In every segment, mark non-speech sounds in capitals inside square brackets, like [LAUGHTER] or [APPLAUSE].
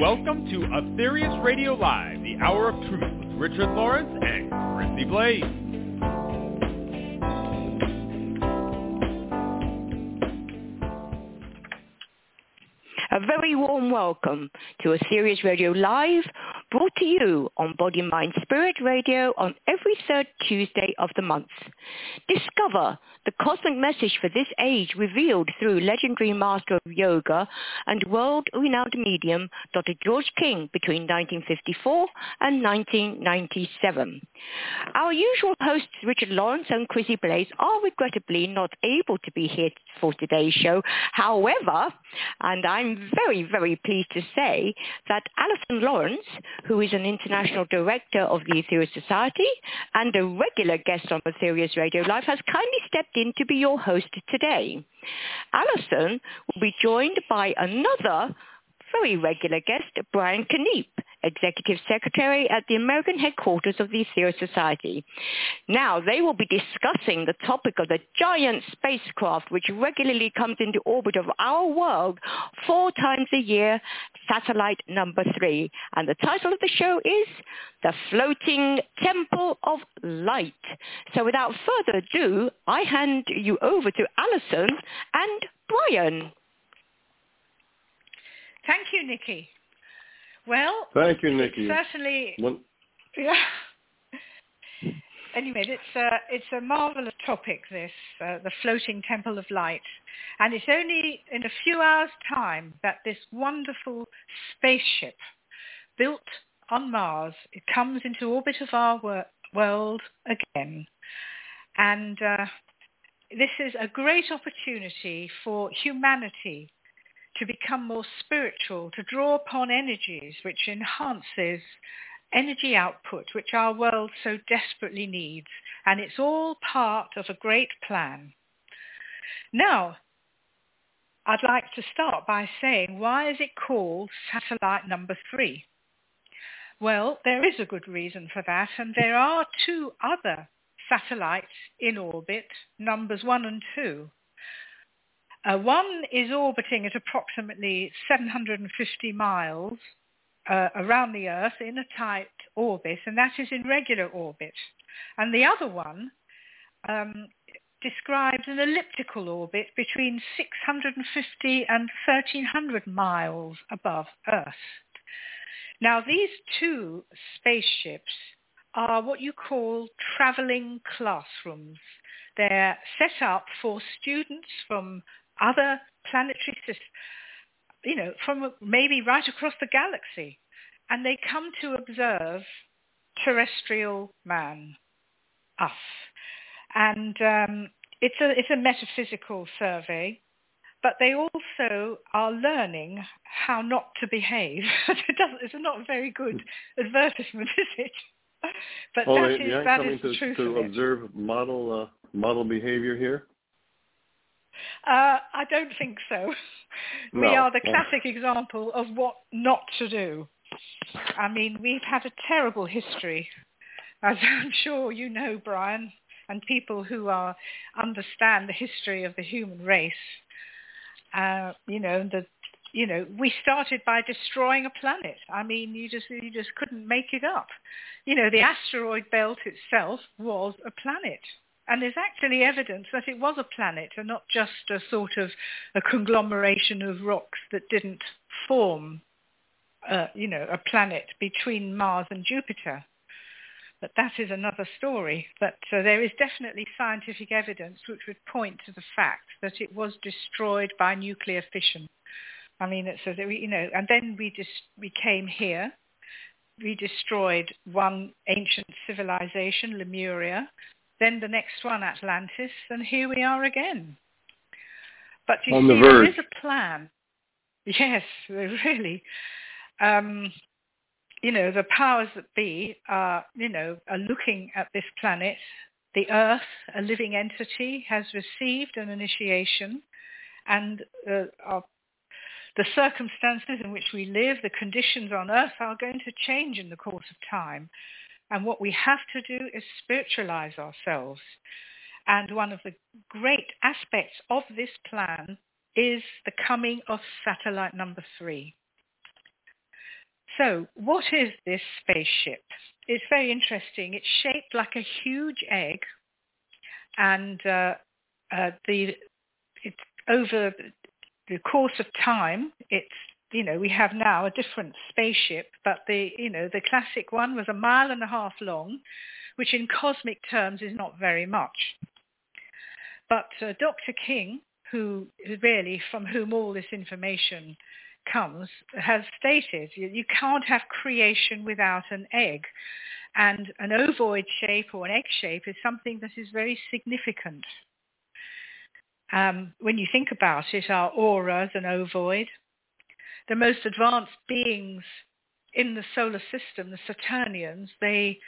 Welcome to Aetherius Radio Live, the Hour of Truth with Richard Lawrence and Chrissie Blaze. A very warm welcome to Aetherius Radio Live, brought to you on Body, Mind, Spirit Radio on every third Tuesday of the month. Discover the cosmic message for this age revealed through legendary master of yoga and world-renowned medium Dr. George King between 1954 and 1997. Our usual hosts Richard Lawrence and Chrissie Blaze are regrettably not able to be here for today's show. However, and I'm very, very pleased to say that Alyson Lawrence, who is an international director of the Aetherius Society and a regular guest on Aetherius Radio Live, has kindly stepped in to be your host today. Alyson will be joined by another very regular guest, Brian Keneipp, Executive Secretary at the American headquarters of the Aetherius Society. Now, they will be discussing the topic of the giant spacecraft which regularly comes into orbit of our world four times a year, satellite number three. And the title of the show is The Floating Temple of Light. So without further ado, I hand you over to Alyson and Brian. Thank you, Nikki. Well, thank you, Nikki. Certainly, yeah. Anyway, it's a it's a marvelous topic. This uh, the floating temple of light, and it's only in a few hours' time that this wonderful spaceship, built on Mars, it comes into orbit of our wor- world again, and uh, this is a great opportunity for humanity to become more spiritual, to draw upon energies which enhances energy output, which our world so desperately needs. And it's all part of a great plan. Now, I'd like to start by saying, why is it called satellite number three? Well, there is a good reason for that, and there are two other satellites in orbit, numbers one and two. Uh, one is orbiting at approximately 750 miles uh, around the Earth in a tight orbit, and that is in regular orbit. And the other one um, describes an elliptical orbit between 650 and 1300 miles above Earth. Now, these two spaceships are what you call traveling classrooms. They're set up for students from other planetary systems, you know, from maybe right across the galaxy. And they come to observe terrestrial man, us. And um, it's, a, it's a metaphysical survey, but they also are learning how not to behave. [LAUGHS] it doesn't, it's not a very good advertisement, [LAUGHS] is it? But oh, that is, that is to, the truth to observe model uh, model behavior here. Uh, I don't think so. No. We are the classic example of what not to do. I mean, we've had a terrible history, as [LAUGHS] I'm sure you know, Brian, and people who are understand the history of the human race. Uh, you know, the you know, we started by destroying a planet. I mean, you just you just couldn't make it up. You know, the asteroid belt itself was a planet. And there's actually evidence that it was a planet and not just a sort of a conglomeration of rocks that didn't form, uh, you know, a planet between Mars and Jupiter. But that is another story. But uh, there is definitely scientific evidence which would point to the fact that it was destroyed by nuclear fission. I mean, it's a, you know, and then we just we came here. We destroyed one ancient civilization, Lemuria, then the next one, Atlantis, and here we are again. But you On see, the there is a plan. [LAUGHS] Yes, really. Um, you know, the powers that be are, you know, are looking at this planet. The Earth, a living entity, has received an initiation, and uh, our, the circumstances in which we live, the conditions on Earth, are going to change in the course of time. And what we have to do is spiritualize ourselves. And one of the great aspects of this plan is the coming of satellite number three. So what is this spaceship? It's very interesting. It's shaped like a huge egg and uh, uh, the over the course of time, it's you know we have now a different spaceship, but the you know the classic one was a mile and a half long, which in cosmic terms is not very much. But uh, Dr. King, who really from whom all this information comes, has stated you, you can't have creation without an egg. And an ovoid shape or an egg shape is something that is very significant. Um, when you think about it, our aura is an ovoid. The most advanced beings in the solar system, the Saturnians, they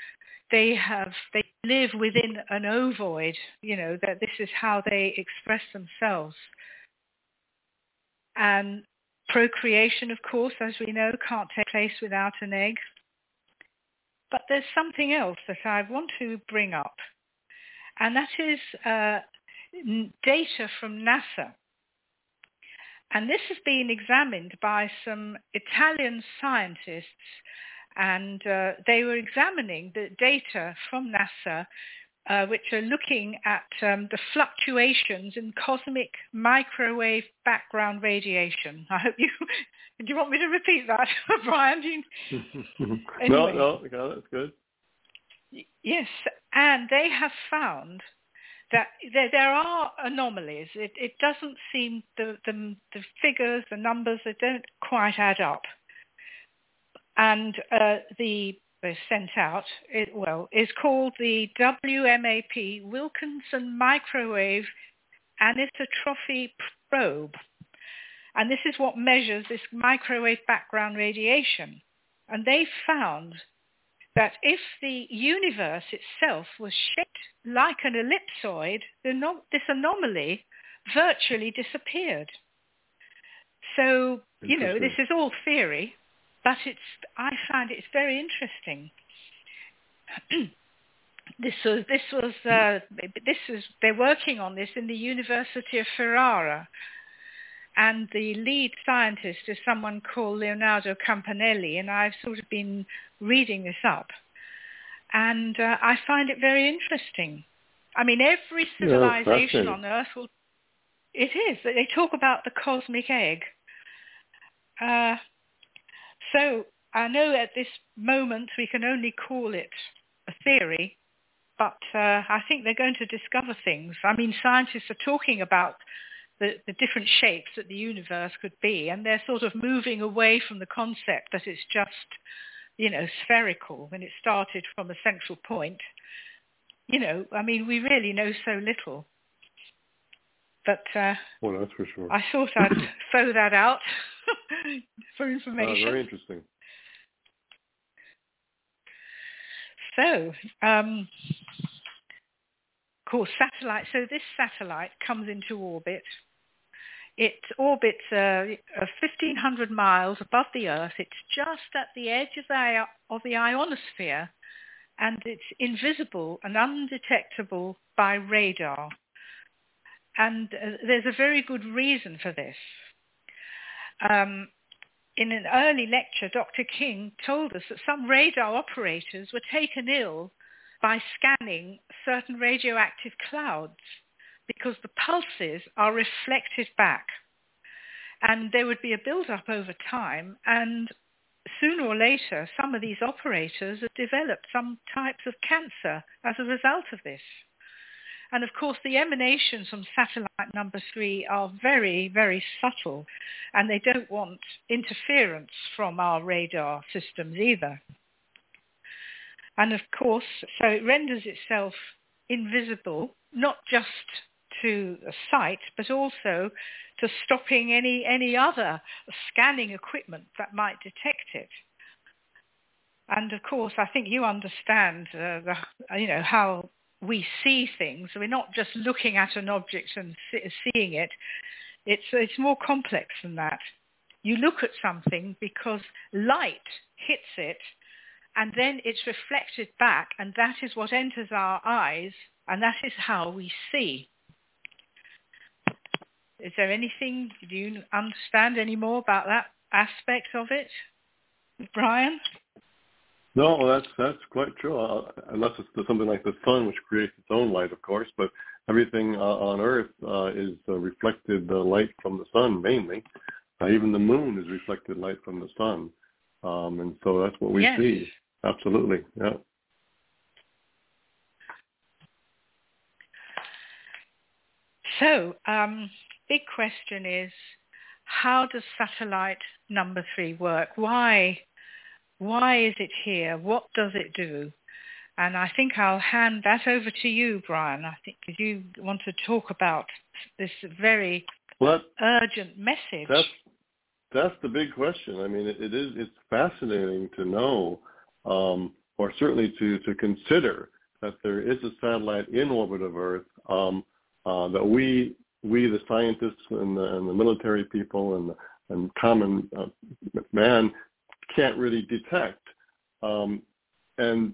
they have they live within an ovoid. You know that this is how they express themselves. And procreation, of course, as we know, can't take place without an egg. But there's something else that I want to bring up, and that is uh, data from NASA. And this has been examined by some Italian scientists, and uh, they were examining the data from NASA, uh, which are looking at um, the fluctuations in cosmic microwave background radiation. I hope you. [LAUGHS] do you want me to repeat that, [LAUGHS] Brian? You, [LAUGHS] anyway. No, no, no, that's good. Yes, and they have found that there, there are anomalies. It, it doesn't seem the, the, the figures, the numbers, they don't quite add up. And uh, the sent out, it, well, is called the WMAP Wilkinson Microwave Anisotropy Probe. And this is what measures this microwave background radiation. And they found that if the universe itself was shaped like an ellipsoid, this anomaly virtually disappeared. So, you know, this is all theory, but it's, I find it's very interesting. [CLEARS THROAT] this was, this was, uh, this is, they're working on this in the University of Ferrara. And the lead scientist is someone called Leonardo Campanelli, and I've sort of been reading this up. And uh, I find it very interesting. I mean, every civilization on Earth will... It is. They talk about the cosmic egg. Uh, so I know at this moment we can only call it a theory, but uh, I think they're going to discover things. I mean, scientists are talking about the, the different shapes that the universe could be, and they're sort of moving away from the concept that it's just you know, spherical when it started from a central point. You know, I mean, we really know so little. But uh, well, that's for sure. I thought I'd [COUGHS] throw that out [LAUGHS] for information. Uh, very interesting. So, um, of course, satellite. So this satellite comes into orbit it orbits uh, 1,500 miles above the Earth. It's just at the edge of the, of the ionosphere, and it's invisible and undetectable by radar. And uh, there's a very good reason for this. Um, in an early lecture, Dr. King told us that some radar operators were taken ill by scanning certain radioactive clouds because the pulses are reflected back. And there would be a build-up over time and sooner or later some of these operators have developed some types of cancer as a result of this. And of course the emanations from satellite number three are very, very subtle and they don't want interference from our radar systems either. And of course, so it renders itself invisible, not just to a site, but also to stopping any, any other scanning equipment that might detect it. And of course, I think you understand uh, the, you know, how we see things. We're not just looking at an object and seeing it. It's, it's more complex than that. You look at something because light hits it and then it's reflected back and that is what enters our eyes and that is how we see. Is there anything, do you understand any more about that aspect of it? Brian? No, that's that's quite true. Uh, unless it's something like the sun, which creates its own light, of course. But everything uh, on Earth uh, is uh, reflected uh, light from the sun mainly. Uh, even the moon is reflected light from the sun, um, and so that's what we yes. see. Absolutely, yeah. So, um, big question is, how does satellite number three work? Why why is it here? What does it do? And I think I'll hand that over to you, Brian. I think you want to talk about this very well, urgent message. That's that's the big question. I mean, it, it is it's fascinating to know, um, or certainly to to consider that there is a satellite in orbit of Earth um, uh, that we we the scientists and the, and the military people and and common uh, man can't really detect. Um, and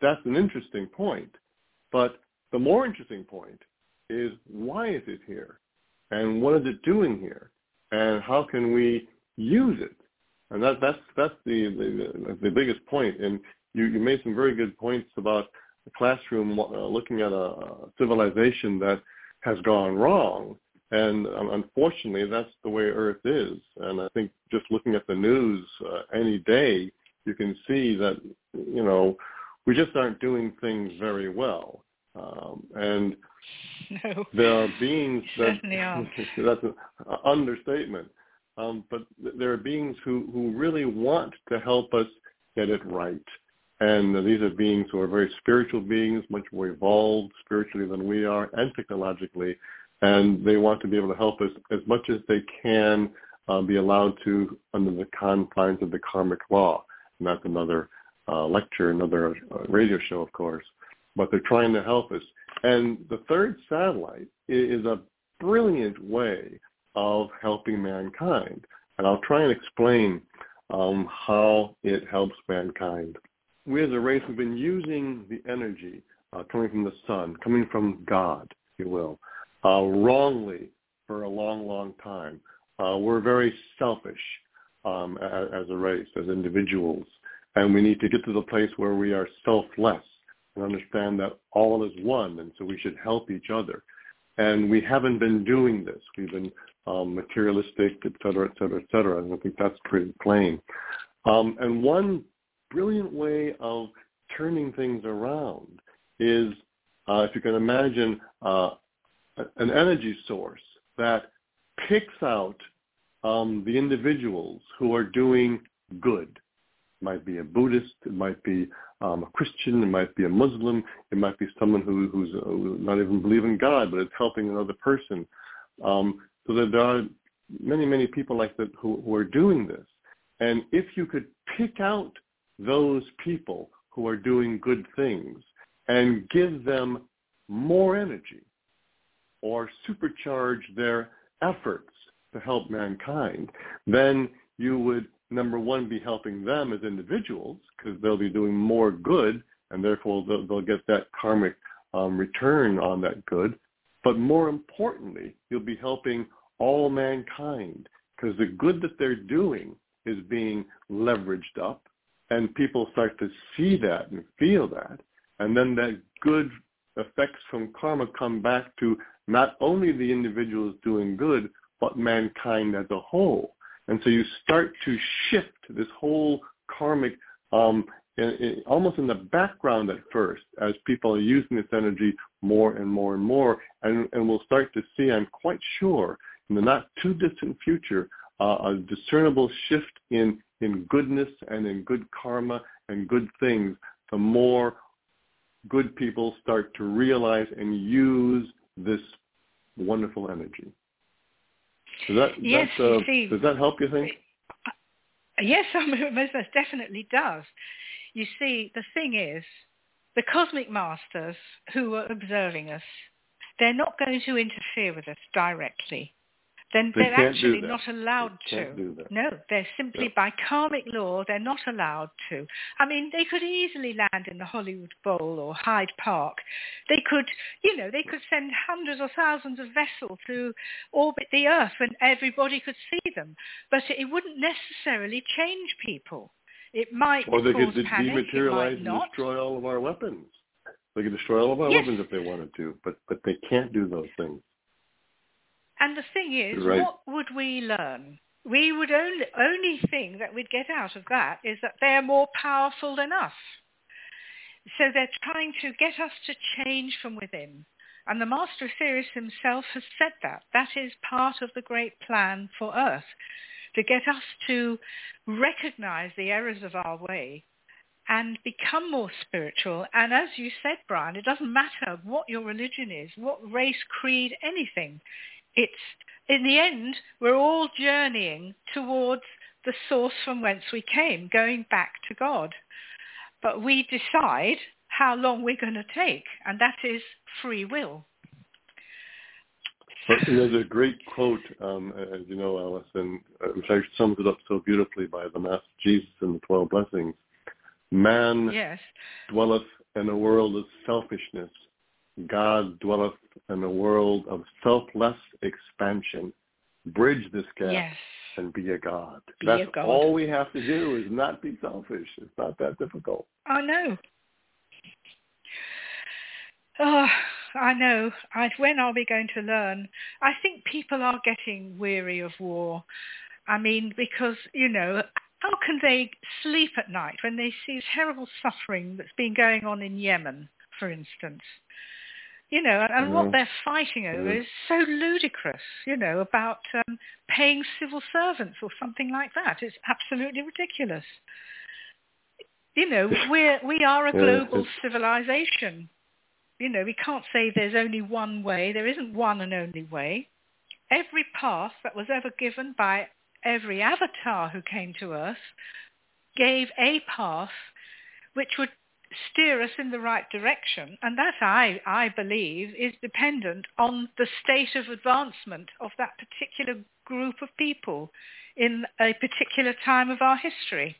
that's an interesting point. But the more interesting point is why is it here? And what is it doing here? And how can we use it? And that, that's, that's the, the, the biggest point. And you, you made some very good points about the classroom uh, looking at a civilization that has gone wrong and um, unfortunately, that's the way Earth is. And I think just looking at the news uh, any day, you can see that, you know, we just aren't doing things very well. Um, and [LAUGHS] no, there are beings that, [LAUGHS] that's an understatement. Um, but there are beings who, who really want to help us get it right. And these are beings who are very spiritual beings, much more evolved spiritually than we are and technologically and they want to be able to help us as much as they can uh, be allowed to under the confines of the karmic law. And that's another uh, lecture, another uh, radio show, of course. But they're trying to help us. And the third satellite is a brilliant way of helping mankind. And I'll try and explain um, how it helps mankind. We as a race have been using the energy uh, coming from the sun, coming from God, if you will, uh, wrongly for a long, long time. Uh, we're very selfish um, as, as a race, as individuals, and we need to get to the place where we are selfless and understand that all is one, and so we should help each other. And we haven't been doing this. We've been um, materialistic, et cetera, et cetera, et cetera, and I think that's pretty plain. Um, and one brilliant way of turning things around is, uh, if you can imagine uh, an energy source that picks out um, the individuals who are doing good. It might be a Buddhist, it might be um, a Christian, it might be a Muslim, it might be someone who, who's uh, not even believing God, but is helping another person. Um, so that there are many, many people like that who, who are doing this. And if you could pick out those people who are doing good things and give them more energy, or supercharge their efforts to help mankind, then you would, number one, be helping them as individuals because they'll be doing more good and therefore they'll, they'll get that karmic um, return on that good. But more importantly, you'll be helping all mankind because the good that they're doing is being leveraged up and people start to see that and feel that. And then that good effects from karma come back to not only the individuals doing good, but mankind as a whole. And so you start to shift this whole karmic, um, in, in, almost in the background at first, as people are using this energy more and more and more. And, and we'll start to see, I'm quite sure, in the not too distant future, a discernible shift in, in goodness and in good karma and good things, the more good people start to realize and use this wonderful energy. Does that, yes, uh, see, does that help you think? Yes, [LAUGHS] most definitely does. You see, the thing is, the cosmic masters who are observing us, they're not going to interfere with us directly. Then they are actually not allowed to. No, they're simply by karmic law, they're not allowed to. I mean, they could easily land in the Hollywood Bowl or Hyde Park. They could, you know, they could send hundreds or thousands of vessels to orbit the Earth and everybody could see them. But it wouldn't necessarily change people. It might or they could panic, dematerialize and destroy all of our weapons. They could destroy all of our yes. weapons if they wanted to, but but they can't do those things. And the thing is, right. what would we learn? We would only only thing that we'd get out of that is that they're more powerful than us. So they're trying to get us to change from within. And the Master of Sirius himself has said that. That is part of the great plan for Earth, to get us to recognize the errors of our way and become more spiritual. And as you said, Brian, it doesn't matter what your religion is, what race, creed, anything it's in the end we're all journeying towards the source from whence we came, going back to God. But we decide how long we're going to take, and that is free will. But there's a great quote, um, as you know, Alyson, which actually sums it up so beautifully by the Master Jesus in the Twelve Blessings. Man yes. dwelleth in a world of selfishness, God dwelleth in a world of selfless expansion. Bridge this gap yes. and be a God. Be That's a God. all we have to do is not be selfish. It's not that difficult. Oh, I know. Oh, I know. I, when are we going to learn? I think people are getting weary of war. I mean, because, you know, how can they sleep at night when they see terrible suffering that's been going on in Yemen, for instance? You know, and, and what they're fighting over is so ludicrous, you know, about um, paying civil servants or something like that. It's absolutely ridiculous. You know, [LAUGHS] we're, we are a global civilization. You know, we can't say there's only one way. There isn't one and only way. Every path that was ever given by every avatar who came to Earth gave a path which would steer us in the right direction. And that, I, I believe, is dependent on the state of advancement of that particular group of people in a particular time of our history.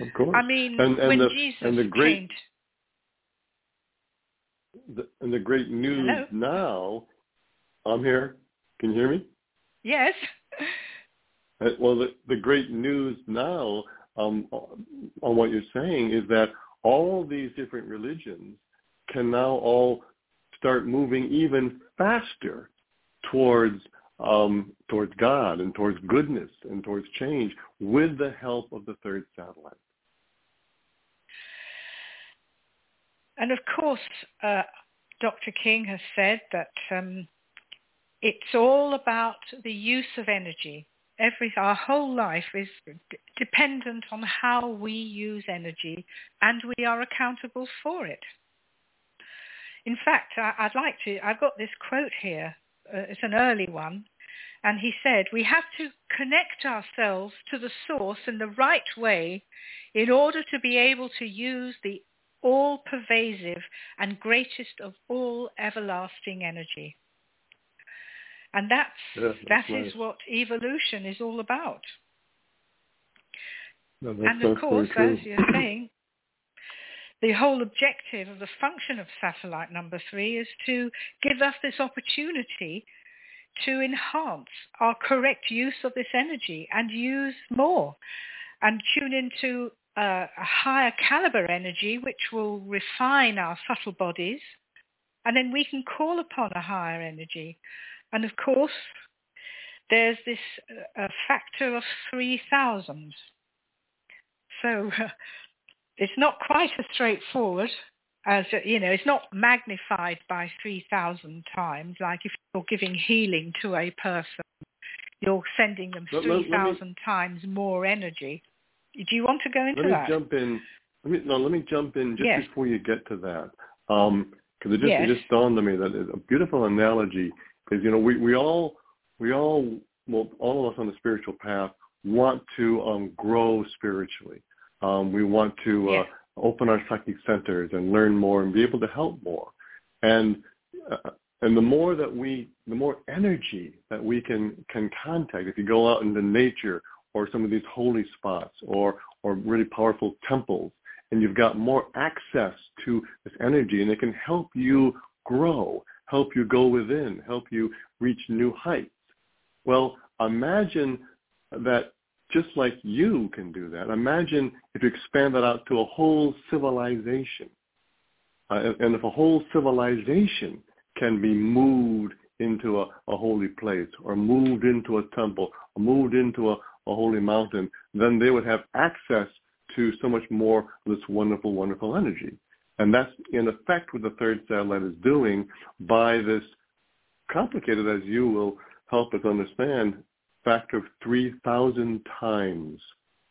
Of course. I mean, and, and when the, Jesus and the great, came... The, and the great news Hello? now, I'm here. Can you hear me? Yes. Uh, well, the, the great news now um, on what you're saying is that all these different religions can now all start moving even faster towards um, towards God and towards goodness and towards change with the help of the third satellite. And of course, uh, Dr. King has said that um, it's all about the use of energy. Every, our whole life is dependent on how we use energy and we are accountable for it. In fact, I, would like to, I've got this quote here. Uh, it's an early one. And he said, we have to connect ourselves to the source in the right way in order to be able to use the all-pervasive and greatest of all everlasting energy. And that's, yeah, that's that is what evolution is all about. No, and of course, as you're saying, the whole objective of the function of satellite number three is to give us this opportunity to enhance our correct use of this energy and use more and tune into uh, a higher caliber energy which will refine our subtle bodies and then we can call upon a higher energy. And of course, there's this uh, factor of 3,000. So uh, [LAUGHS] it's not quite as straightforward as, you know, it's not magnified by 3,000 times, like if you're giving healing to a person, you're sending them 3,000 times more energy. Do you want to go into let me that? jump in. Let me no. Let me jump in just yes. before you get to that, because um, it just yes. it just dawned on me that it's a beautiful analogy. Because you know we we all we all well all of us on the spiritual path want to um, grow spiritually. Um, we want to yes. uh, open our psychic centers and learn more and be able to help more. And uh, and the more that we, the more energy that we can, can contact, if you go out into nature or some of these holy spots or, or really powerful temples, and you've got more access to this energy and it can help you grow, help you go within, help you reach new heights. Well, imagine that just like you can do that, imagine if you expand that out to a whole civilization. Uh, and if a whole civilization can be moved into a, a, holy place or moved into a temple or moved into a, a holy mountain, then they would have access to so much more of this wonderful, wonderful energy. And that's in effect what the third satellite is doing by this complicated, as you will help us understand, factor of 3,000 times.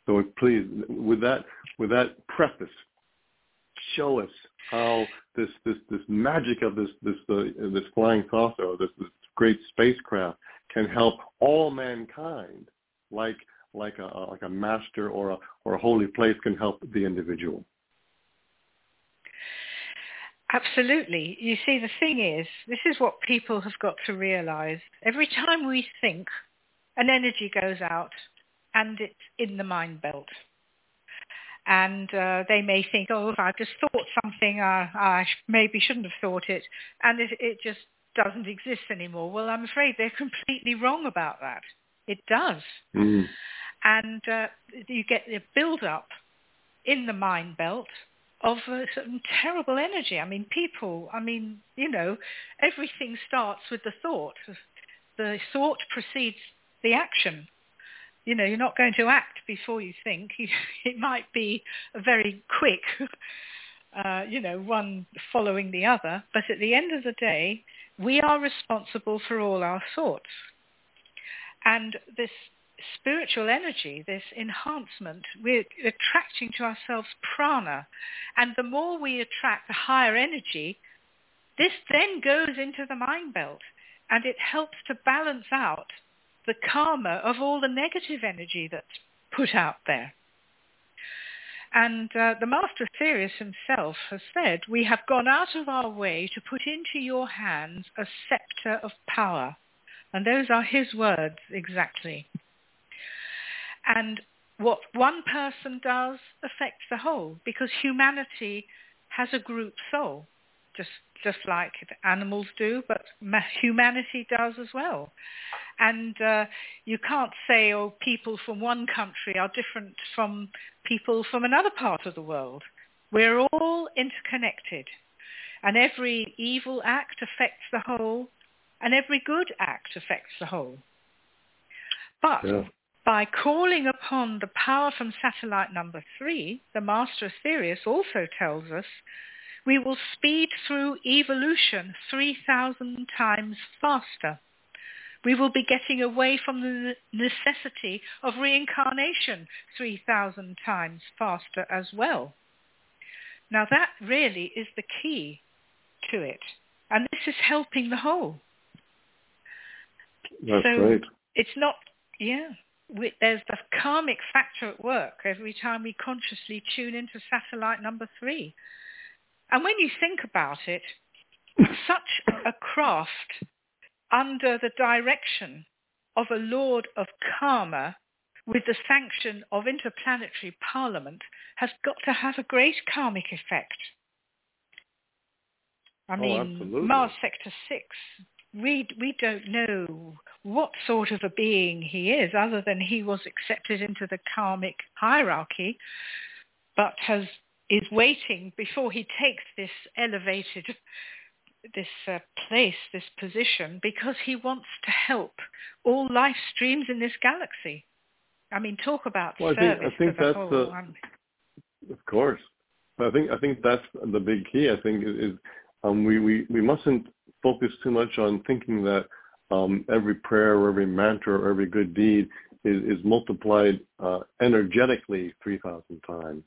So please, with that, with that preface, show us how this this this magic of this this uh, this flying saucer, this, this great spacecraft, can help all mankind, like like a like a master or a or a holy place can help the individual. Absolutely. You see, the thing is, this is what people have got to realize. Every time we think, an energy goes out and it's in the mind belt and uh, they may think, oh, if I just thought something, uh, I maybe shouldn't have thought it, and it, it just doesn't exist anymore. Well, I'm afraid they're completely wrong about that. It does. Mm. And uh, you get the build-up in the mind belt of certain terrible energy. I mean, people, I mean, you know, everything starts with the thought. The thought precedes the action you know, you're not going to act before you think. [LAUGHS] It might be a very quick, [LAUGHS] uh, you know, one following the other. But at the end of the day, we are responsible for all our thoughts. And this spiritual energy, this enhancement, we're attracting to ourselves prana. And the more we attract the higher energy, this then goes into the mind belt and it helps to balance out the karma of all the negative energy that's put out there. And uh, the Master Sirius himself has said, we have gone out of our way to put into your hands a scepter of power. And those are his words exactly. And what one person does affects the whole because humanity has a group soul, just, just like animals do, but humanity does as well and uh, you can't say, oh, people from one country are different from people from another part of the world. We're all interconnected, and every evil act affects the whole, and every good act affects the whole. But yeah. By calling upon the power from satellite number three, the Master Sirius also tells us we will speed through evolution 3,000 times faster we will be getting away from the necessity of reincarnation 3,000 times faster as well. Now that really is the key to it. And this is helping the whole. That's so right. It's not, yeah, we, there's the karmic factor at work every time we consciously tune into satellite number three. And when you think about it, such a craft under the direction of a lord of karma with the sanction of interplanetary parliament has got to have a great karmic effect. I oh, mean, Mars Sector 6, we, we don't know what sort of a being he is other than he was accepted into the karmic hierarchy, but has is waiting before he takes this elevated this uh, place, this position, because he wants to help all life streams in this galaxy. I mean, talk about well, service I think, I think that's whole, um, of course. I think I think that's the big key. I think is, um, we, we we mustn't focus too much on thinking that um, every prayer or every mantra or every good deed is, is multiplied uh, energetically three thousand times.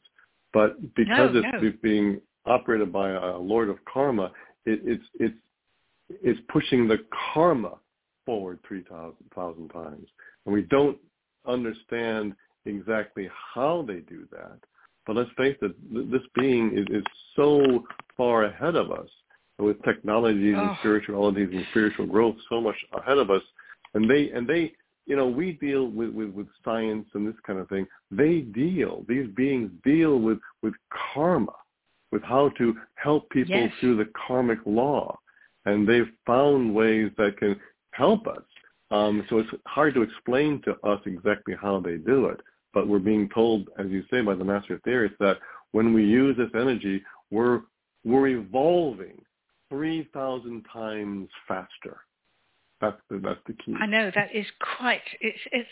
But because no, it's no. being operated by a Lord of Karma, it, it's it's it's pushing the karma forward three thousand times, and we don't understand exactly how they do that. But let's face it, this being is, is so far ahead of us. With technologies and Oh. spiritualities and spiritual growth so much ahead of us, and they and they you know we deal with, with with science and this kind of thing. They deal these beings deal with with karma, with how to help people Yes. through the karmic law, and they've found ways that can help us. Um, so it's hard to explain to us exactly how they do it, but we're being told, as you say, by the Master Sirius, that when we use this energy, we're we're evolving three thousand times faster. That's the that's the key. I know that is quite. It's it's.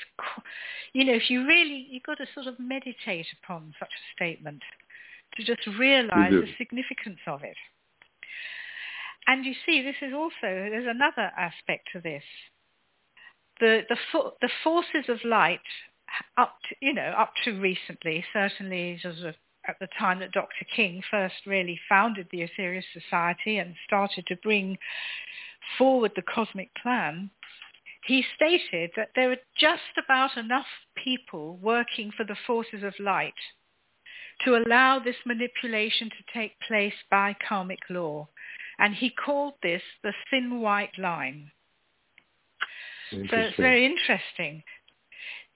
You know, if you really, you've got to sort of meditate upon such a statement to just realise the significance of it. And you see, this is also there's another aspect to this. The the fo- the forces of light up to you know up to recently, certainly sort of at the time that Dr. King first really founded the Aetherius Society and started to bring forward the cosmic plan, he stated that there are just about enough people working for the forces of light to allow this manipulation to take place by karmic law. And he called this the thin white line. So it's very interesting.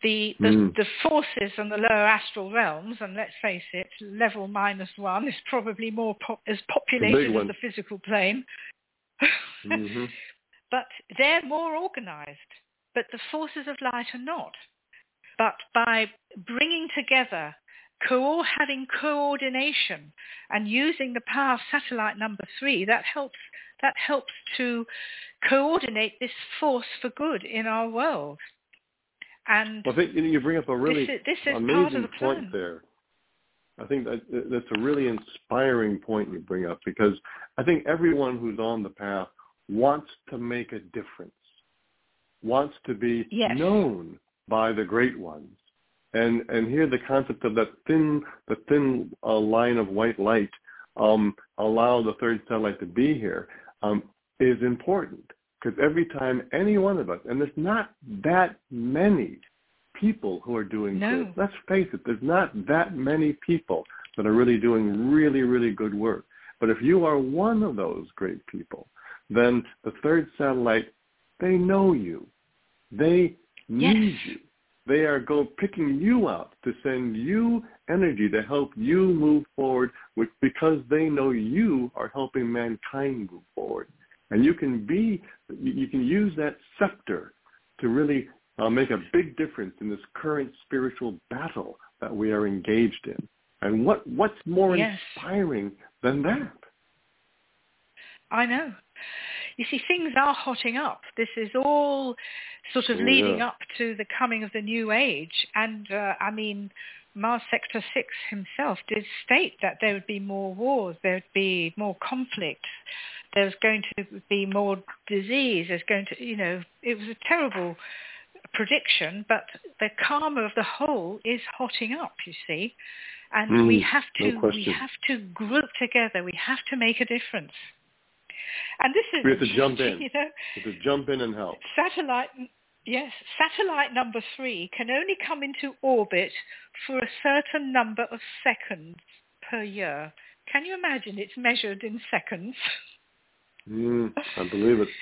The, the, Mm. the forces and the lower astral realms, and let's face it, level minus one is probably more pop, as populated as the physical plane. Mhm. [LAUGHS] but they're more organized. But the forces of light are not. But by bringing together, co- having coordination and using the power of satellite number three, that helps, that helps to coordinate this force for good in our world. And Well, I think you, know, you bring up a really this is, this is amazing the point there. I think that that's a really inspiring point you bring up because I think everyone who's on the path wants to make a difference, wants to be Yes. known by the great ones, and and here the concept of that thin the thin uh, line of white light um, allow the third satellite to be here um, is important because every time any one of us, and there's not that many people who are doing No. good. Let's face it, there's not that many people that are really doing really, really good work. But if you are one of those great people, then the third satellite, they know you. They need Yes. you. They are go picking you out to send you energy to help you move forward with, because they know you are helping mankind move forward. And you can be, you can use that scepter to really uh, make a big difference in this current spiritual battle that we are engaged in. And what, what's more Yes. inspiring than that? I know. You see, things are hotting up. This is all sort of Yeah. leading up to the coming of the new age. And uh, I mean, Mars Sector 6 himself did state that there would be more wars, there would be more conflict, there's going to be more disease, there's going to, you know, it was a terrible prediction, but the karma of the whole is hotting up, you see. And we Mm, have no to we have to group together. We have to make a difference. And this is We have to jump [LAUGHS] in. You know, To jump in and help. satellite yes, satellite number three can only come into orbit for a certain number of seconds per year. Can you imagine? It's measured in seconds. Mm, I believe it. [LAUGHS]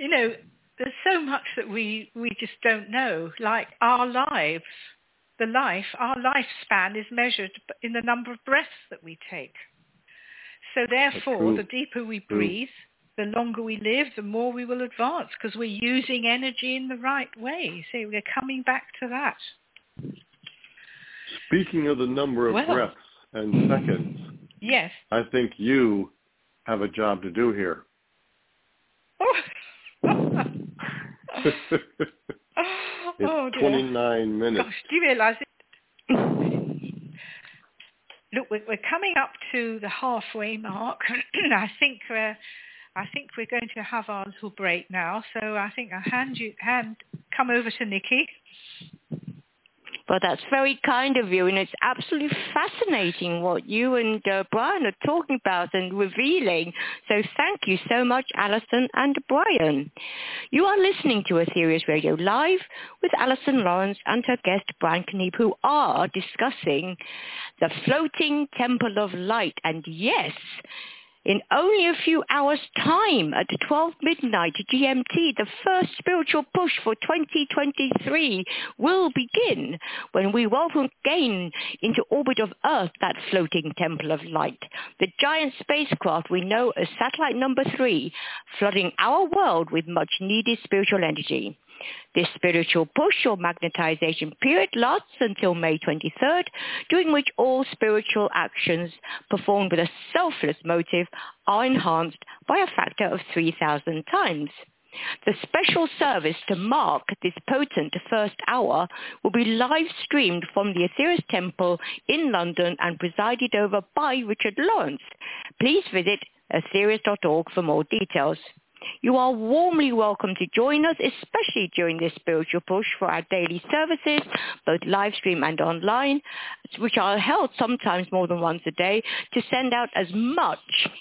You know, there's so much that we we just don't know. Like our lives, the life, our lifespan is measured in the number of breaths that we take. So therefore, the deeper we True. breathe, the longer we live, the more we will advance because we're using energy in the right way. So we're coming back to that. Speaking of the number of Well. breaths and seconds, Yes. I think you have a job to do here. Oh, [LAUGHS] it's oh dear. 29 minutes. Gosh, do you realise it? Look, we're, we're coming up to the halfway mark. [CLEARS THROAT] I think uh, I think we're going to have our little break now. So I think I'll hand you hand come over to Nikki. Well, that's very kind of you, and it's absolutely fascinating what you and uh, Brian are talking about and revealing. So thank you so much, Alyson and Brian. You are listening to Aetherius Radio Live with Alyson Lawrence and her guest Brian Keneipp, who are discussing the floating Temple of Light. And yes, in only a few hours' time at 12 midnight GMT, the first spiritual push for 2023 will begin when we welcome again into orbit of Earth that floating temple of light, the giant spacecraft we know as satellite number three, flooding our world with much needed spiritual energy. This spiritual push or magnetization period lasts until May 23rd, during which all spiritual actions performed with a selfless motive are enhanced by a factor of 3,000 times. The special service to mark this potent first hour will be live streamed from the Aetherius Temple in London and presided over by Richard Lawrence. Please visit aetherius.org for more details. You are warmly welcome to join us, especially during this spiritual push for our daily services, both live stream and online, which are held sometimes more than once a day, to send out as much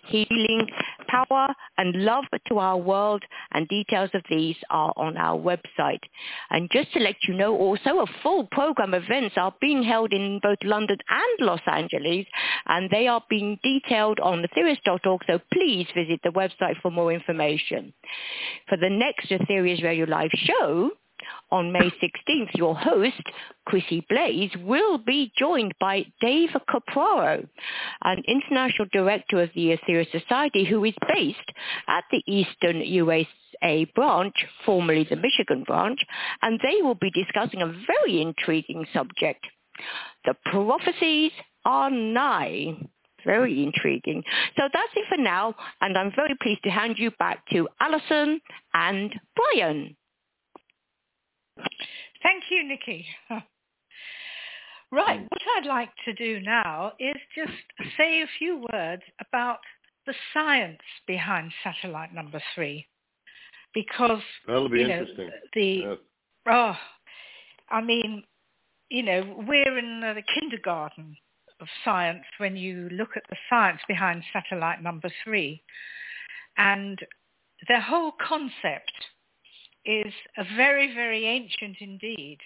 healing, power, and love to our world, and details of these are on our website. And just to let you know also, a full program of events are being held in both London and Los Angeles, and they are being detailed on aetherius.org, so please visit the website for more information. For the next Aetherius Radio Live show, on May 16th, your host, Chrissie Blaze, will be joined by Dave Capraro, an international director of the Aetherius Society who is based at the Eastern USA branch, formerly the Michigan branch, and they will be discussing a very intriguing subject. The prophecies are nigh. Very intriguing. So that's it for now, and I'm very pleased to hand you back to Alyson and Brian. Thank you, Nikki. [LAUGHS] Right, mm. what I'd like to do now is just say a few words about the science behind satellite number three, because That'll be you know interesting. the Yeah. oh, I mean, you know, we're in the kindergarten of science when you look at the science behind satellite number three, and the whole concept is a very, very ancient indeed,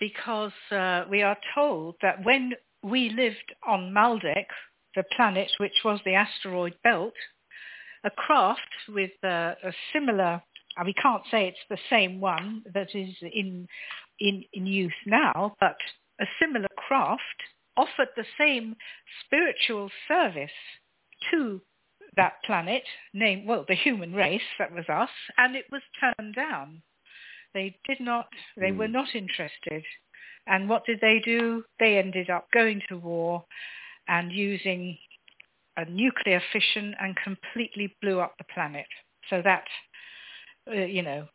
because uh, we are told that when we lived on Maldek, the planet which was the asteroid belt, a craft with a similar, uh, we can't say it's the same one that is in, in, in use now, but a similar craft offered the same spiritual service to that planet, named, well, the human race, that was us, and it was turned down. They did not, they were Mm. not interested. And what did they do? They ended up going to war and using a nuclear fission and completely blew up the planet. So that, uh, you know,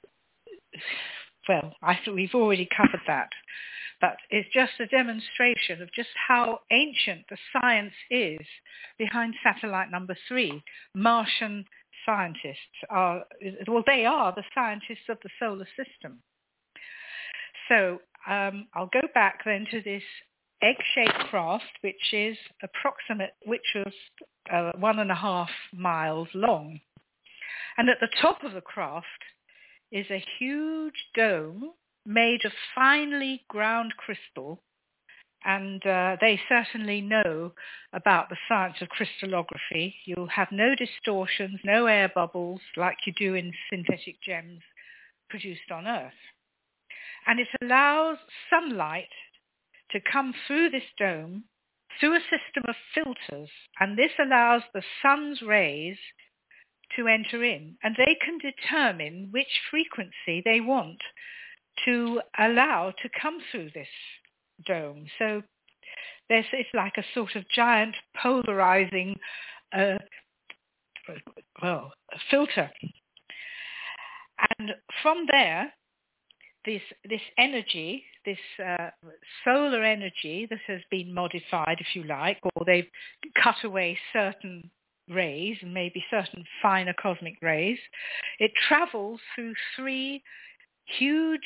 well, I we've already covered that. But it's just a demonstration of just how ancient the science is behind satellite number three. Martian scientists are, well, they are the scientists of the solar system. So um, I'll go back then to this egg-shaped craft, which is approximate, which was uh, one and a half miles long. And at the top of the craft is a huge dome made of finely ground crystal. And uh, they certainly know about the science of crystallography. You'll have no distortions, no air bubbles like you do in synthetic gems produced on Earth. And it allows sunlight to come through this dome through a system of filters. And this allows the sun's rays to enter in. And they can determine which frequency they want to allow to come through this dome. So there's, it's like a sort of giant polarizing uh, well, filter. And from there, this, this energy, this uh, solar energy that has been modified, if you like, or they've cut away certain rays, maybe certain finer cosmic rays, it travels through three huge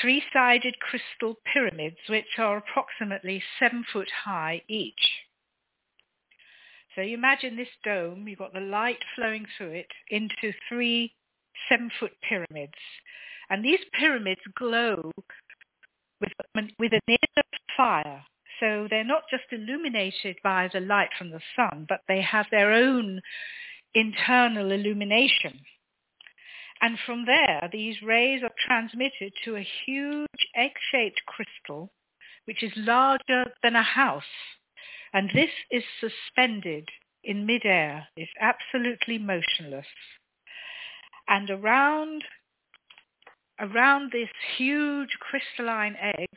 three-sided crystal pyramids, which are approximately seven foot high each. So you imagine this dome, you've got the light flowing through it into three seven-foot pyramids. And these pyramids glow with, with an inner fire. So they're not just illuminated by the light from the sun, but they have their own internal illumination. And from there, these rays are transmitted to a huge egg-shaped crystal, which is larger than a house. And this is suspended in midair. It's absolutely motionless. And around, around this huge crystalline egg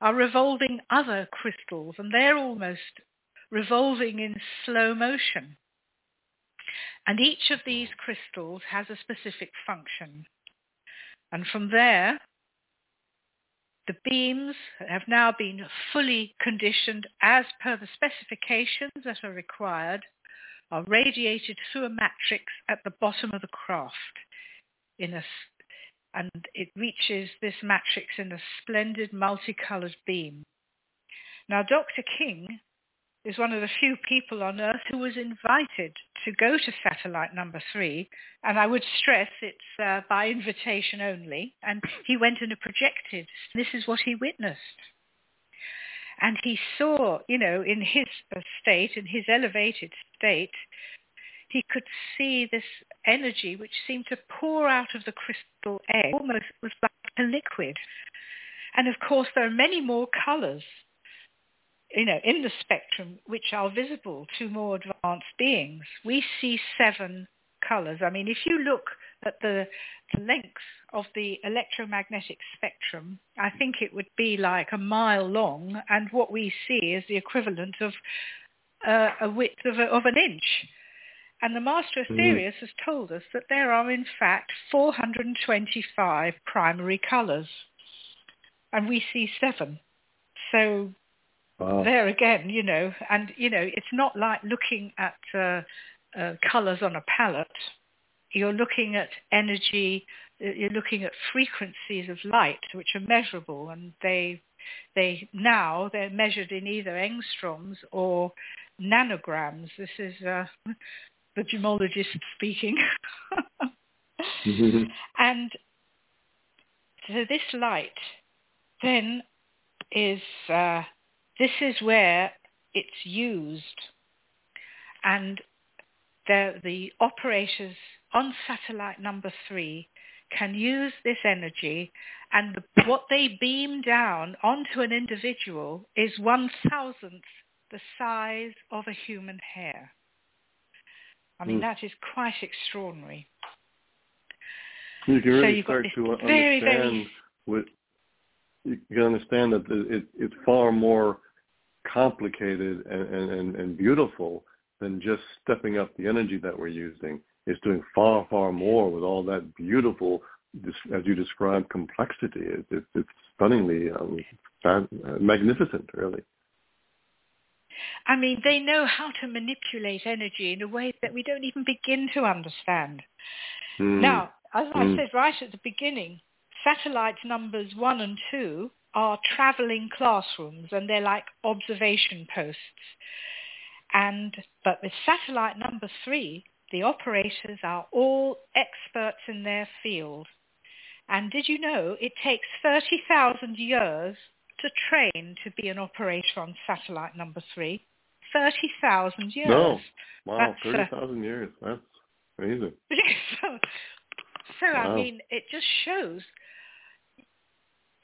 are revolving other crystals, and they're almost revolving in slow motion. And each of these crystals has a specific function. And from there, the beams have now been fully conditioned as per the specifications that are required, are radiated through a matrix at the bottom of the craft in a, and it reaches this matrix in a splendid multicolored beam. Now Dr. King is one of the few people on Earth who was invited to go to satellite number three. And I would stress it's uh, by invitation only. And he went and projected. This is what he witnessed. And he saw, you know, in his state, in his elevated state, he could see this energy which seemed to pour out of the crystal egg, almost was like a liquid. And of course, there are many more colors you know, in the spectrum which are visible to more advanced beings. We see seven colors. I mean, if you look at the, the length of the electromagnetic spectrum, I think it would be like a mile long, and what we see is the equivalent of uh, a width of, a, of an inch. And the Master Aetherius mm. has told us that there are in fact 425 primary colours, and we see seven. So Wow. There again, you know, and you know, it's not like looking at uh, uh, colors on a palette. You're looking at energy. You're looking at frequencies of light, which are measurable, and they they now they're measured in either angstroms or nanograms. This is uh, the gemologist speaking. mm-hmm. [LAUGHS] And so this light then is uh, this is where it's used. And the, the operators on satellite number three can use this energy and the, what they beam down onto an individual is one thousandth the size of a human hair. I mean, mm. that is quite extraordinary. You can really so start to understand very, very... What, you can understand that it, it's far more complicated and, and, and beautiful than just stepping up the energy that we're using. It's doing far, far more with all that beautiful, as you described, complexity. It's, it's, it's stunningly um, magnificent, really. I mean, they know how to manipulate energy in a way that we don't even begin to understand. Mm. Now, as I mm. said right at the beginning, satellite numbers one and two are traveling classrooms and they're like observation posts. And but with satellite number three, the operators are all experts in their field. And did you know it takes 30,000 years to train to be an operator on satellite number three? 30,000 years. No. Wow, 30,000 uh, years. That's amazing. [LAUGHS] so, so wow. I mean, it just shows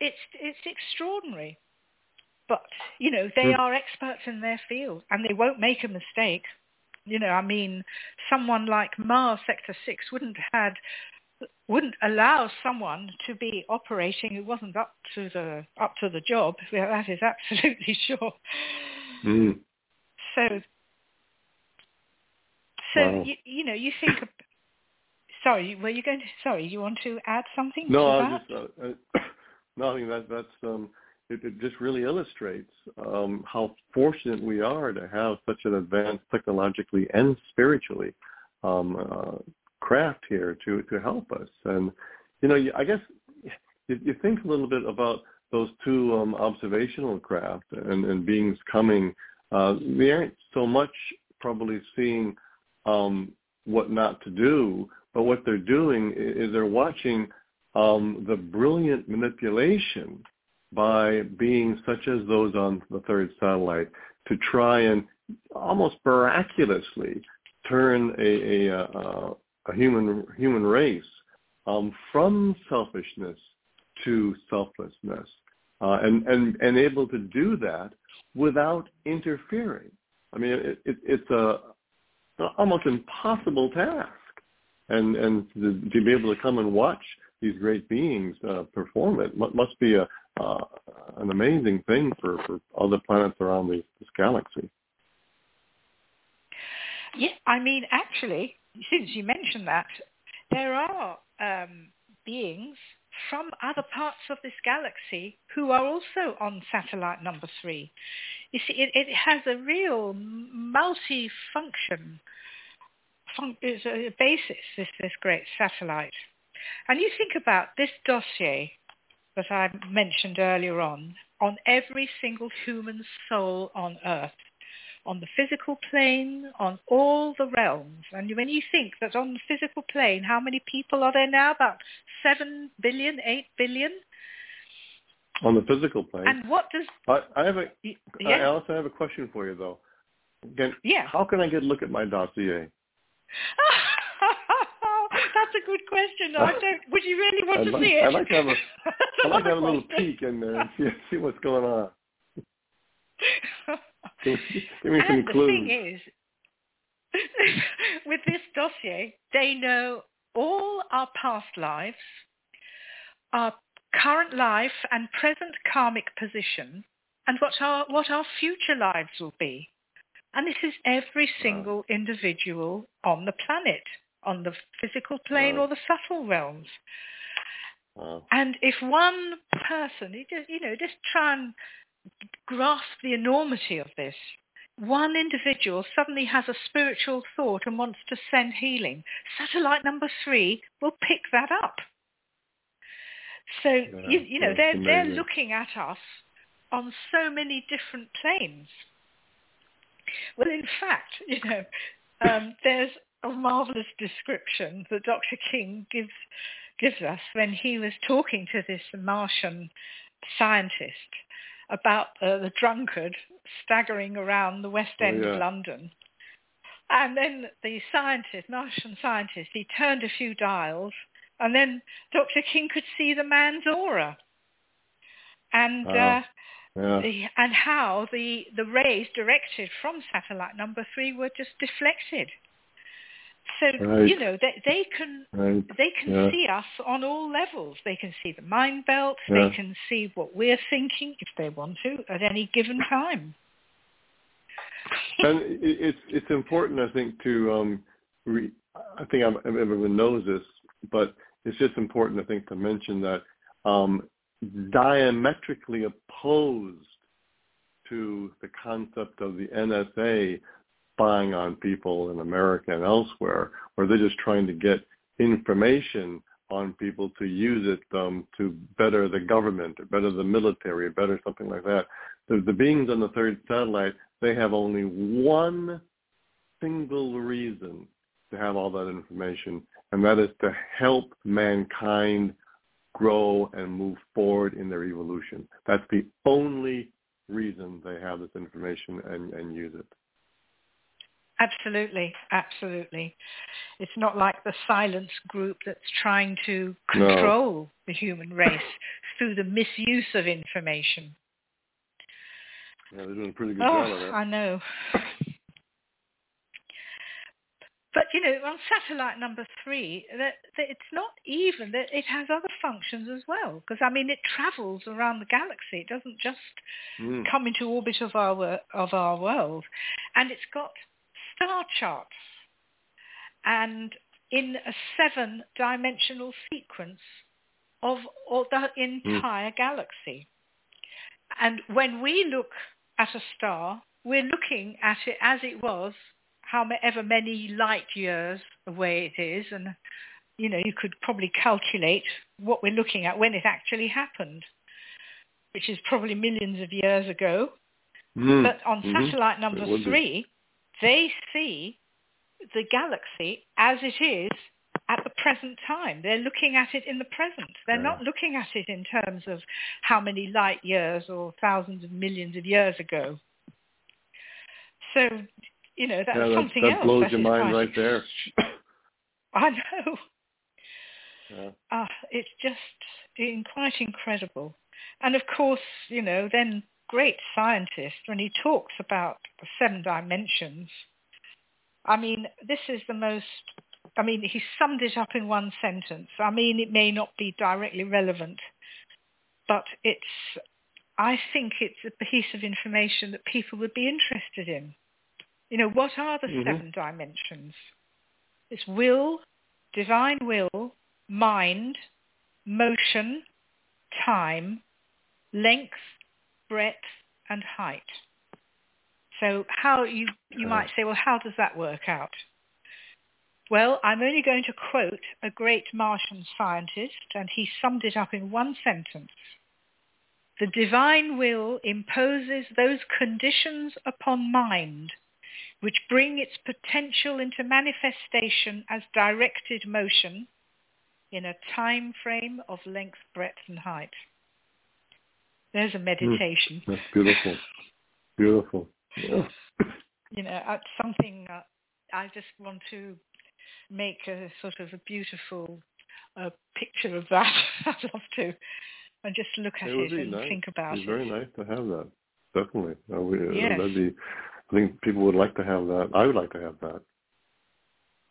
it's it's extraordinary. But you know they mm. are experts in their field, and they won't make a mistake. You know, I mean, someone like Mars Sector Six wouldn't have had wouldn't allow someone to be operating who wasn't up to the up to the job. [LAUGHS] Yeah, that is absolutely [LAUGHS] sure. Mm. So, so wow. you, you know, you think. Of, sorry, were you going to? Sorry, you want to add something? No, just uh, uh [COUGHS] no, I think that that's um, it, it just really illustrates um, how fortunate we are to have such an advanced technologically and spiritually um, uh, craft here to to help us. And you know, I guess you, you think a little bit about those two um, observational craft and, and beings coming. Uh, we aren't so much probably seeing um, what not to do, but what they're doing is they're watching um, the brilliant manipulation by beings such as those on the third satellite to try and almost miraculously turn a, a, a, a human human race um, from selfishness to selflessness, uh, and and and able to do that without interfering. I mean, it, it, it's a almost impossible task, and and to, to, be able to come and watch these great beings uh, perform it must be a uh, an amazing thing for for other planets around this, this galaxy. Yeah, I mean, actually, since you mentioned that, there are um, beings from other parts of this galaxy who are also on satellite number three. You see, it, it has a real multi-function fun- basis, this, this great satellite. And you think about this dossier that I mentioned earlier on, on every single human soul on Earth on the physical plane, on all the realms. And when you think that on the physical plane, how many people are there now? About 7 billion, 8 billion? On the physical plane. And what does... I, I have a... Yeah. Alice, I have a question for you, though. Again, yeah. How can I get a look at my dossier? [LAUGHS] That's a good question. I [LAUGHS] don't. Would you really want I'd to like, see it? I'd like to have a. I'd like to have a little [LAUGHS] peek in there and uh, see see what's going on. [LAUGHS] Give me some and clues. the thing is, [LAUGHS] with this dossier, they know all our past lives, our current life and present karmic position, and what our what our future lives will be. And this is every single wow. individual on the planet, on the physical plane wow. or the subtle realms. Wow. And if one person, you know, just try and grasp the enormity of this. One individual suddenly has a spiritual thought and wants to send healing. Satellite number three will pick that up. So, yeah, you, you know, they're, they're looking at us on so many different planes. Well, in fact, you know, um, [LAUGHS] there's a marvelous description that Dr. King gives gives us when he was talking to this Martian scientist about uh, the drunkard staggering around the West oh, End oh, yeah. of London. And then the scientist, Martian scientist, he turned a few dials and then Dr. King could see the man's aura. And wow. uh, yeah. the, and how the, the rays directed from satellite number three were just deflected. So right. you know they they can right. they can yeah. see us on all levels. They can see the mind belt. Yeah. They can see what we're thinking if they want to at any given time. and it's it's important, I think, to um, re, I think I'm, everyone knows this, but it's just important, I think, to mention that um, diametrically opposed to the concept of the NSA spying on people in America and elsewhere, or they're just trying to get information on people to use it um, to better the government or better the military or better something like that. The, the beings on the third satellite, they have only one single reason to have all that information, and that is to help mankind grow and move forward in their evolution. That's the only reason they have this information and, and use it. Absolutely, absolutely. It's not like the silence group that's trying to control no. the human race through the misuse of information. Yeah, they're doing a pretty good oh, job of that. I know. But you know, on satellite number three, that, that it's not even that it has other functions as well. Because I mean, it travels around the galaxy. It doesn't just mm. come into orbit of our of our world, and it's got star charts and in a seven-dimensional sequence of, the entire mm. galaxy. And when we look at a star, we're looking at it as it was, however many light years away it is, and you know you could probably calculate what we're looking at when it actually happened, which is probably millions of years ago. Mm. But on mm-hmm. satellite number three, they see the galaxy as it is at the present time. They're looking at it in the present. They're Yeah. not looking at it in terms of how many light years or thousands of millions of years ago. So, you know, that's yeah, that, something that else. blows that your mind right there. [LAUGHS] I know. Yeah. Ah, it's just quite incredible. And of course, you know, then great scientist, when he talks about the seven dimensions, I mean, this is the most, I mean, he summed it up in one sentence. I mean, it may not be directly relevant, but it's, I think it's a piece of information that people would be interested in. You know, what are the Mhm. seven dimensions? It's will, divine will, mind, motion, time, length, breadth, and height. So how you, you might say, well, how does that work out? Well, I'm only going to quote a great Martian scientist, and he summed it up in one sentence. The divine will imposes those conditions upon mind which bring its potential into manifestation as directed motion in a time frame of length, breadth, and height. There's a meditation. That's beautiful. Beautiful. Yeah. You know, uh, something uh, I just want to make a sort of a beautiful uh, picture of that. [LAUGHS] I'd love to, and just look at It it, and nice. think about it. be very nice to have that. Definitely. Uh, we, uh, Yes. That'd be. I think people would like to have that. I would like to have that.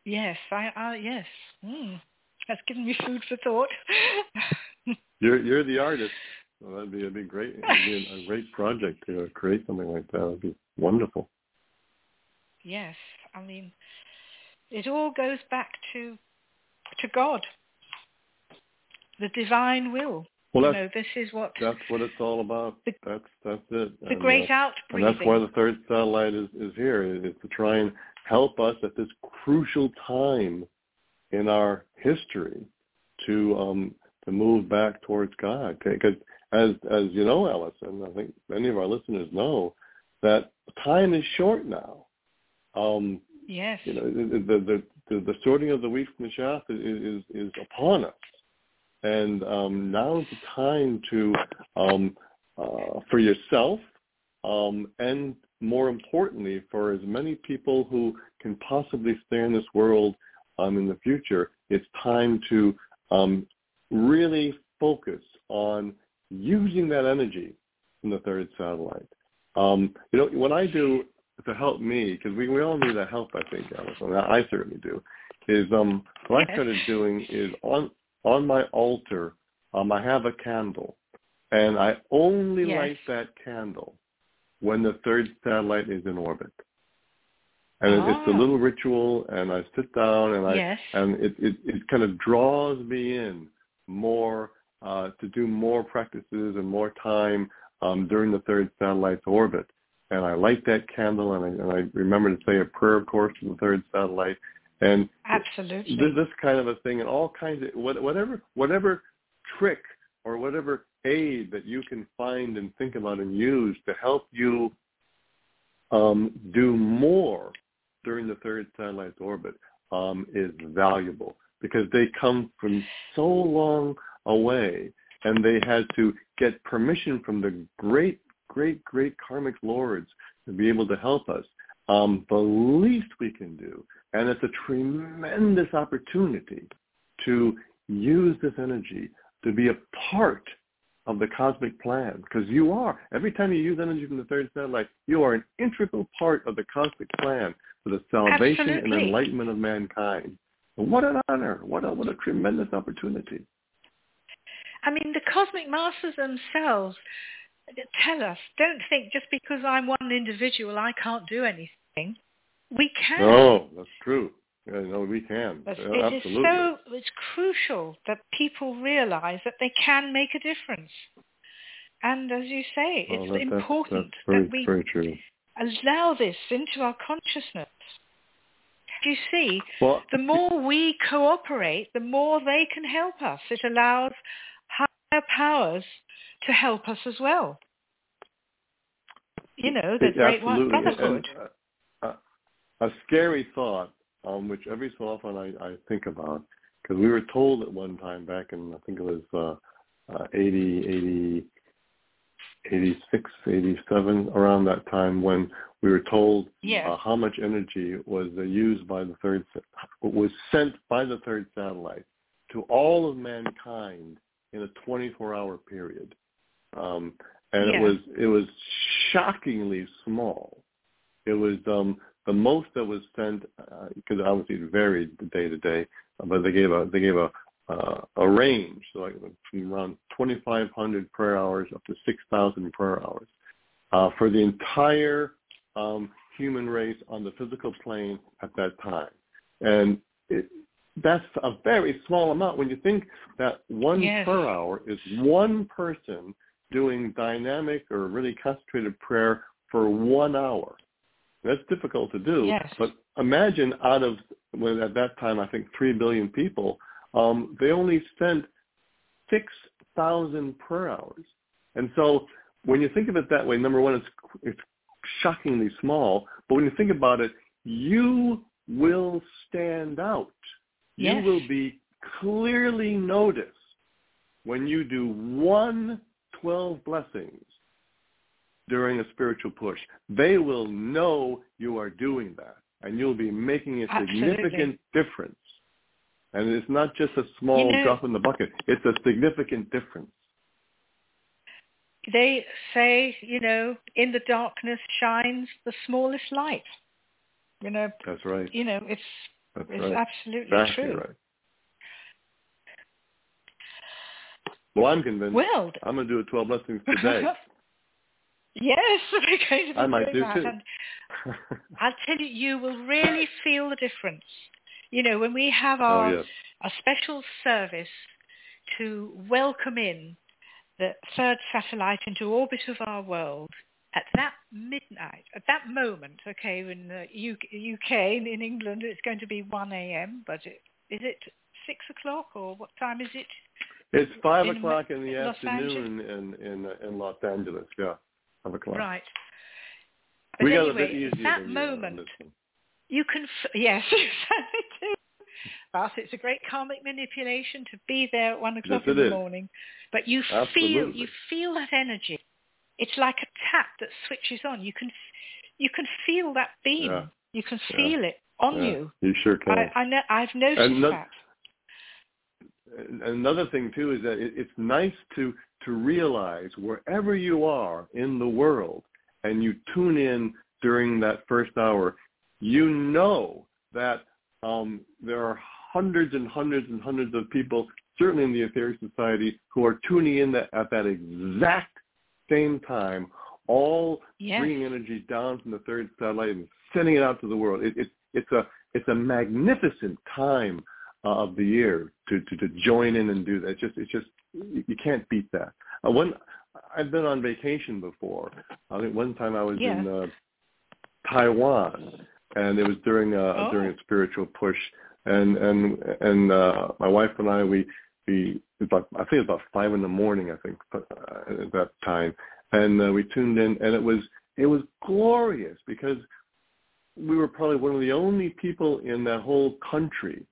Yes, I, I yes. Mm. That's given me food for thought. [LAUGHS] You're you're the artist. So that'd be a big great. It'd be a, great project to uh, create something like that. It'd be wonderful. yes, I mean, it all goes back to to God, the divine will. Well, you know, this is what that's what it's all about. The- that's that's it. the And, great uh, outbreathing. And that's why the third satellite is, is here, is to try and help us at this crucial time in our history to um, to move back towards God. Because as as you know, Alice, and I think many of our listeners know, that time is short now. Um, yes. you know, the the, the the sorting of the wheat from the chaff is is, is upon us, and um, now is the time to um, uh, for yourself, um, and more importantly, for as many people who can possibly stay in this world um, in the future, it's time to um, really focus on using that energy from the third satellite. Um, you know, what I do to help me, because we, we all need that help, I think, Alyson, I certainly do, is um, what I started doing is on on my altar, um, I have a candle, and I only Yes. light that candle when the third satellite is in orbit. And it it's a Ah. little ritual, and I sit down and I yes. and it, it, it kind of draws me in more uh, to do more practices and more time um, during the third satellite's orbit. And I light that candle, and I, and I remember to say a prayer, of course, to the third satellite. And Absolutely. this, this kind of a thing, and all kinds of whatever whatever trick or whatever aid that you can find and think about and use to help you um, do more during the third satellite's orbit um, is valuable because they come from so long away. And they had to get permission from the great, great, great karmic lords to be able to help us. Um, the least we can do, and it's a tremendous opportunity to use this energy to be a part of the cosmic plan because you are. Every time you use energy from the third satellite you are an integral part of the cosmic plan for the salvation and enlightenment of mankind. What an honor. What a what a tremendous opportunity I mean, the cosmic masters themselves tell us, don't think just because I'm one individual I can't do anything. We can. oh that's true yeah, no we can it is absolutely so, it's crucial that people realize that they can make a difference. And as you say, Well, it's that- that's- important that's very, that we very true allow this into our consciousness. You see, well the more we cooperate, the more they can help us. It allows higher powers to help us as well. You know, the Great White Brotherhood. uh, a scary thought, um, which every so often I, I think about, because we were told at one time back in I think it was uh, uh, 80, 80, 86, 87, around that time when we were told Yes. uh, how much energy was uh, used by the third, was sent by the third satellite to all of mankind in a 24-hour period, um, and Yeah. it was it was shockingly small. It was um, the most that was sent because obviously it varied day to day, but they gave a they gave a uh, a range, so like from around 2,500 prayer hours up to 6,000 prayer hours uh, for the entire um, human race on the physical plane at that time. And it, that's a very small amount when you think that one Yes. prayer hour is one person doing dynamic or really concentrated prayer for one hour. That's difficult to do. Yes. But imagine out of, when at that time I think 3 billion people, um, they only spent 6,000 prayer hours. And so when you think of it that way, number one, it's, it's shockingly small. But when you think about it, you will stand out. Yes. You will be clearly noticed when you do one 12 blessings during a spiritual push. They will know you are doing that, and you'll be making a Absolutely. significant difference. And it's not just a small You know- drop in the bucket. It's a significant difference. They say, you know, in the darkness shines the smallest light. You know, That's right. you know, it's That's it's right. absolutely Exactly true. right. Well, I'm convinced. Well, I'm going to do a 12 blessings [LAUGHS] today. yes, we're going to be I might do that. too. And [LAUGHS] I'll tell you, you will really feel the difference. You know, when we have oh, our yes. a special service to welcome in the third satellite into orbit of our world at that midnight, at that moment, okay, in the UK, in England, it's going to be 1 a.m., but it, is it 6 o'clock or what time is it? It's 5 in o'clock in the Los afternoon in, in, in Los Angeles. Yeah, 5 o'clock. Right. But We got a bit easier that than moment, you can, f- [LAUGHS] yes, [LAUGHS] exactly. too. But it's a great karmic manipulation to be there at one o'clock Yes, in the is. morning. But you feel, you feel that energy. It's like a tap that switches on. You can, you can feel that beam. Yeah. You can Yeah. feel it on Yeah, you. You sure can. I, I know, I've noticed And not- that. Another thing too is that it, it's nice to to realize wherever you are in the world and you tune in during that first hour, you know that um, there are hundreds and hundreds and hundreds of people, certainly in the Aetherius Society, who are tuning in that, at that exact same time, all Yes. bringing energy down from the third satellite and sending it out to the world. It, it, it's a it's a magnificent time uh, of the year to, to to join in and do that. It's just it's just you can't beat that. Uh, one I've been on vacation before. I think one time I was Yeah. in uh, Taiwan, and it was during a Oh. during a spiritual push, and and and uh, my wife and I we we it was about I think it was about five in the morning I think uh, at that time, and uh, we tuned in, and it was it was glorious because we were probably one of the only people in that whole country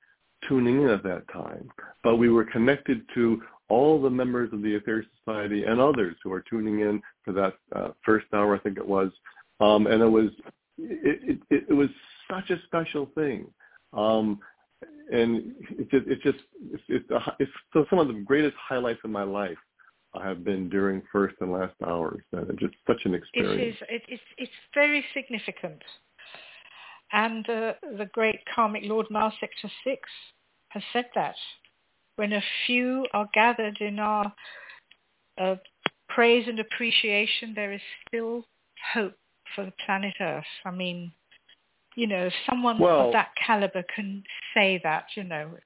tuning in at that time. But we were connected to all the members of the Aetherius Society and others who were tuning in for that uh, first hour, I think it was. Um, and it was it, it, it was such a special thing. Um, and it just it just it's it's, a, it's so some of the greatest highlights of my life have been during first and last hours. It's just such an experience. is. It, it's, it's very significant. And uh, the great karmic Lord Mars Sector 6 has said that. When a few are gathered in our uh, praise and appreciation, there is still hope for the planet Earth. I mean, you know, if someone Well- of that caliber can say that, you know,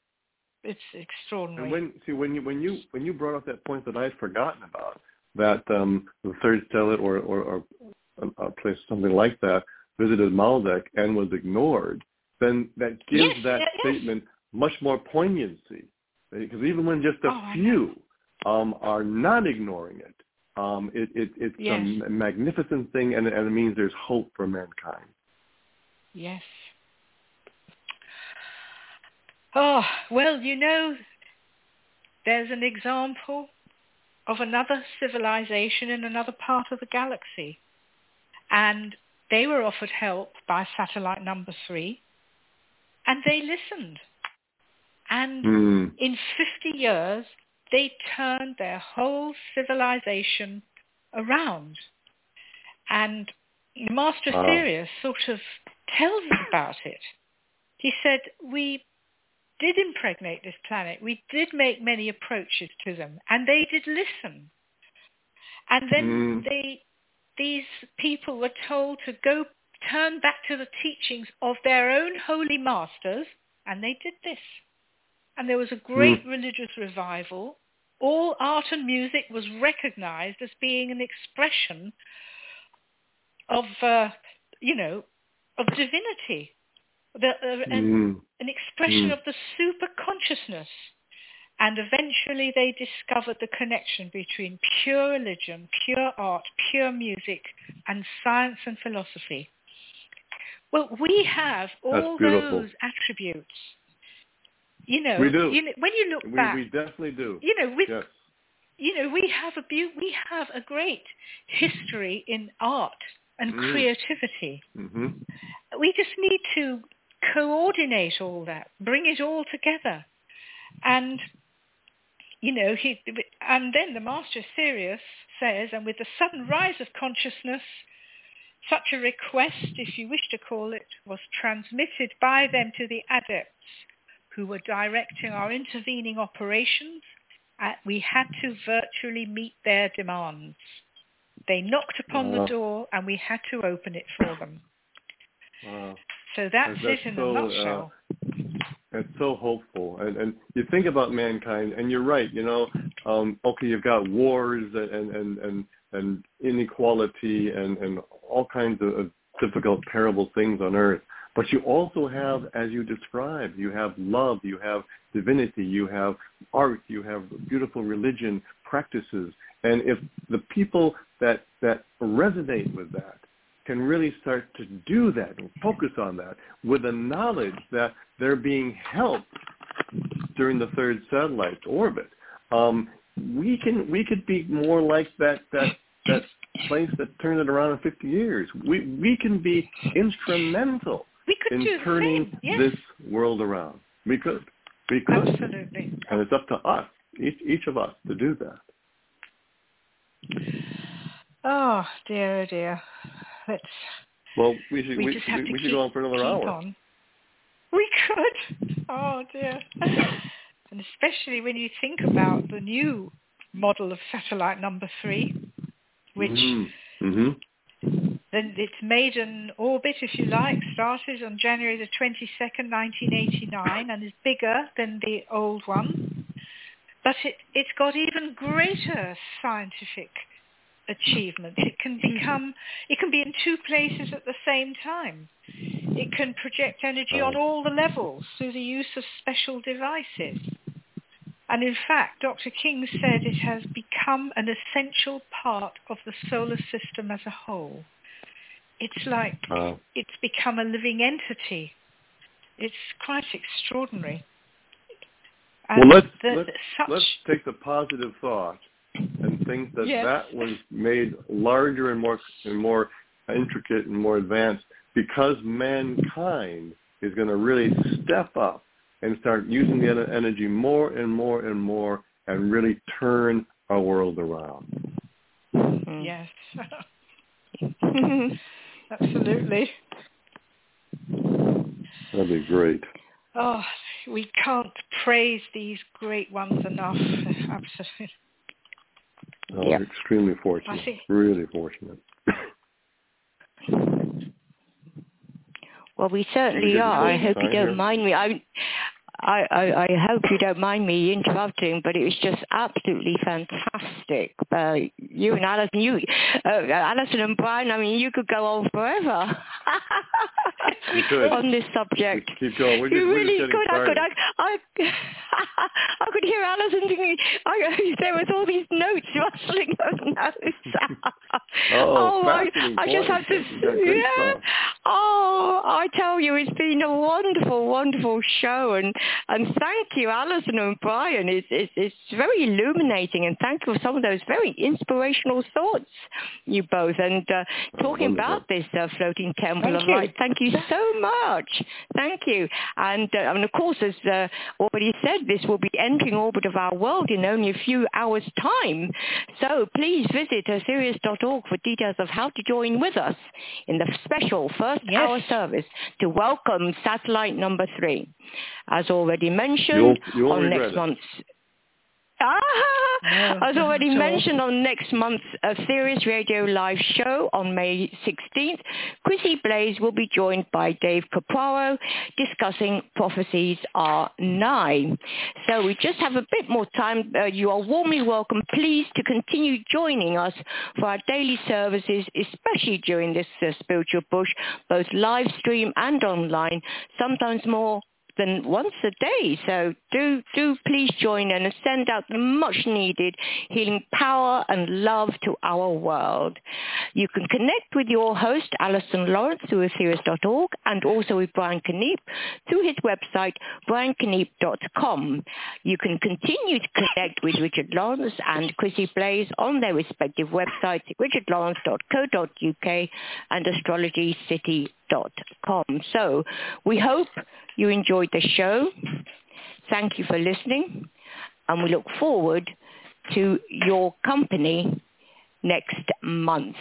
it's extraordinary. And when see when you when you when you brought up that point that I had forgotten about that um, the third stellar or or, or a, a place something like that visited Maldek and was ignored, then that gives Yes, that statement much more poignancy because even when just a Oh, few um, are not ignoring it, um, it, it it's Yes. a magnificent thing and, and it means there's hope for mankind. Yes. Oh, well, you know, there's an example of another civilization in another part of the galaxy. And they were offered help by satellite number three, and they listened. And Mm. in 50 years, they turned their whole civilization around. And Master Wow. Sirius sort of tells us about it. He said, we did impregnate this planet. We did make many approaches to them, and they did listen. And then Mm. they, these people were told to go turn back to the teachings of their own holy masters, and they did this. And there was a great religious revival. All art and music was recognized as being an expression of, uh, you know, of divinity, the, uh, an, Mm. an expression Mm. of the super consciousness. And eventually they discovered the connection between pure religion, pure art, pure music, and science and philosophy. Well, we have all those attributes. You know, We do. You know, when you look We, back, we definitely do. you know, we, Yes. you know, we have a beau- we have a great history in art and Mm. creativity. hmm We just need to coordinate all that, bring it all together, and you know, he and then the master Sirius says, and with the sudden rise of consciousness, such a request, if you wish to call it, was transmitted by them to the adepts who were directing our intervening operations. We had to virtually meet their demands. They knocked upon Wow. the door and we had to open it for them. Wow. So that's, That's it in so, a uh, nutshell. It's so hopeful, and and you think about mankind, and you're right. You know, um, okay, you've got wars and and and and inequality and and all kinds of of difficult, terrible things on earth. But you also have, as you described, you have love, you have divinity, you have art, you have beautiful religion practices, and if the people that that resonate with that can really start to do that and focus on that with the knowledge that they're being helped during the third satellite orbit. Um, we can we could be more like that that that place that turned it around in 50 years. We we can be instrumental in turning. Yes, this world around. We could we could, absolutely. and it's up to us, each each of us, to do that. Oh dear, oh dear. Let's Well, we should we, we, just should, have we, to we keep, should go on for another hour. on. We could. Oh dear. [LAUGHS] and especially when you think about the new model of satellite number three, which Mm-hmm. then its maiden orbit, if you like, started on January the 22nd, 1989, and is bigger than the old one. But it, it's got even greater scientific achievements. It can mm-hmm. become, it can be in two places at the same time. It can project energy on all the levels through the use of special devices. And in fact, Dr. King said it has become an essential part of the solar system as a whole. It's like it's become a living entity. It's quite extraordinary. Well, let's let's, such, let's take the positive thought and think that Yes. that was made larger and more and more intricate and more advanced because mankind is going to really step up and start using the energy more and more and more and really turn our world around. Mm. yes, [LAUGHS] absolutely. That'd be great. Oh, we can't praise these great ones enough. Absolutely. Oh, Yep. we're extremely fortunate. I think- really fortunate. Well, we certainly get are. I hope you don't here? mind me. I, I, I, I hope you don't mind me interrupting, but it was just absolutely fantastic. Uh, you and Alyson, you, uh, Alyson and Brian. I mean, you could go on forever [LAUGHS] on this subject. Keep going. We're just, you we're really just could. I could. I, I could hear Alyson thinking. I, there was all these notes rustling those notes. [LAUGHS] Oh, I, fascinating I just had to. You got good Yeah. Oh, I tell you, it's been a wonderful, wonderful show, and and thank you, Alyson and Brian. It's it's, it's very illuminating, and thank you for some of those very inspirational thoughts, you both. And uh, talking Wonderful. about this uh, floating temple Thank of you. light, thank you so much. Thank you. And uh, and of course, as uh, already said, this will be entering orbit of our world in only a few hours' time. So please visit uh, aetherius.org for details of how to join with us in the special first Yes. hour service to welcome satellite number three. As already mentioned, You'll- you'll on regret next it. Ah, No, as already not at all. mentioned on next month's uh, Aetherius Radio Live show on May 16th, Chrissie Blaze will be joined by Dave Caparo discussing Prophecies Are Nigh. So we just have a bit more time. Uh, you are warmly welcome, please, to continue joining us for our daily services, especially during this uh, spiritual push, both live stream and online, sometimes more than once a day. So do do please join in and send out the much needed healing power and love to our world. You can connect with your host Alyson Lawrence through aetherius.org and also with Brian Keneipp through his website briankeneipp.com. You can continue to connect with Richard Lawrence and Chrissie Blaze on their respective websites richardlawrence.co.uk and astrologycity.com. So we hope you enjoyed the show. Thank you for listening and we look forward to your company next month.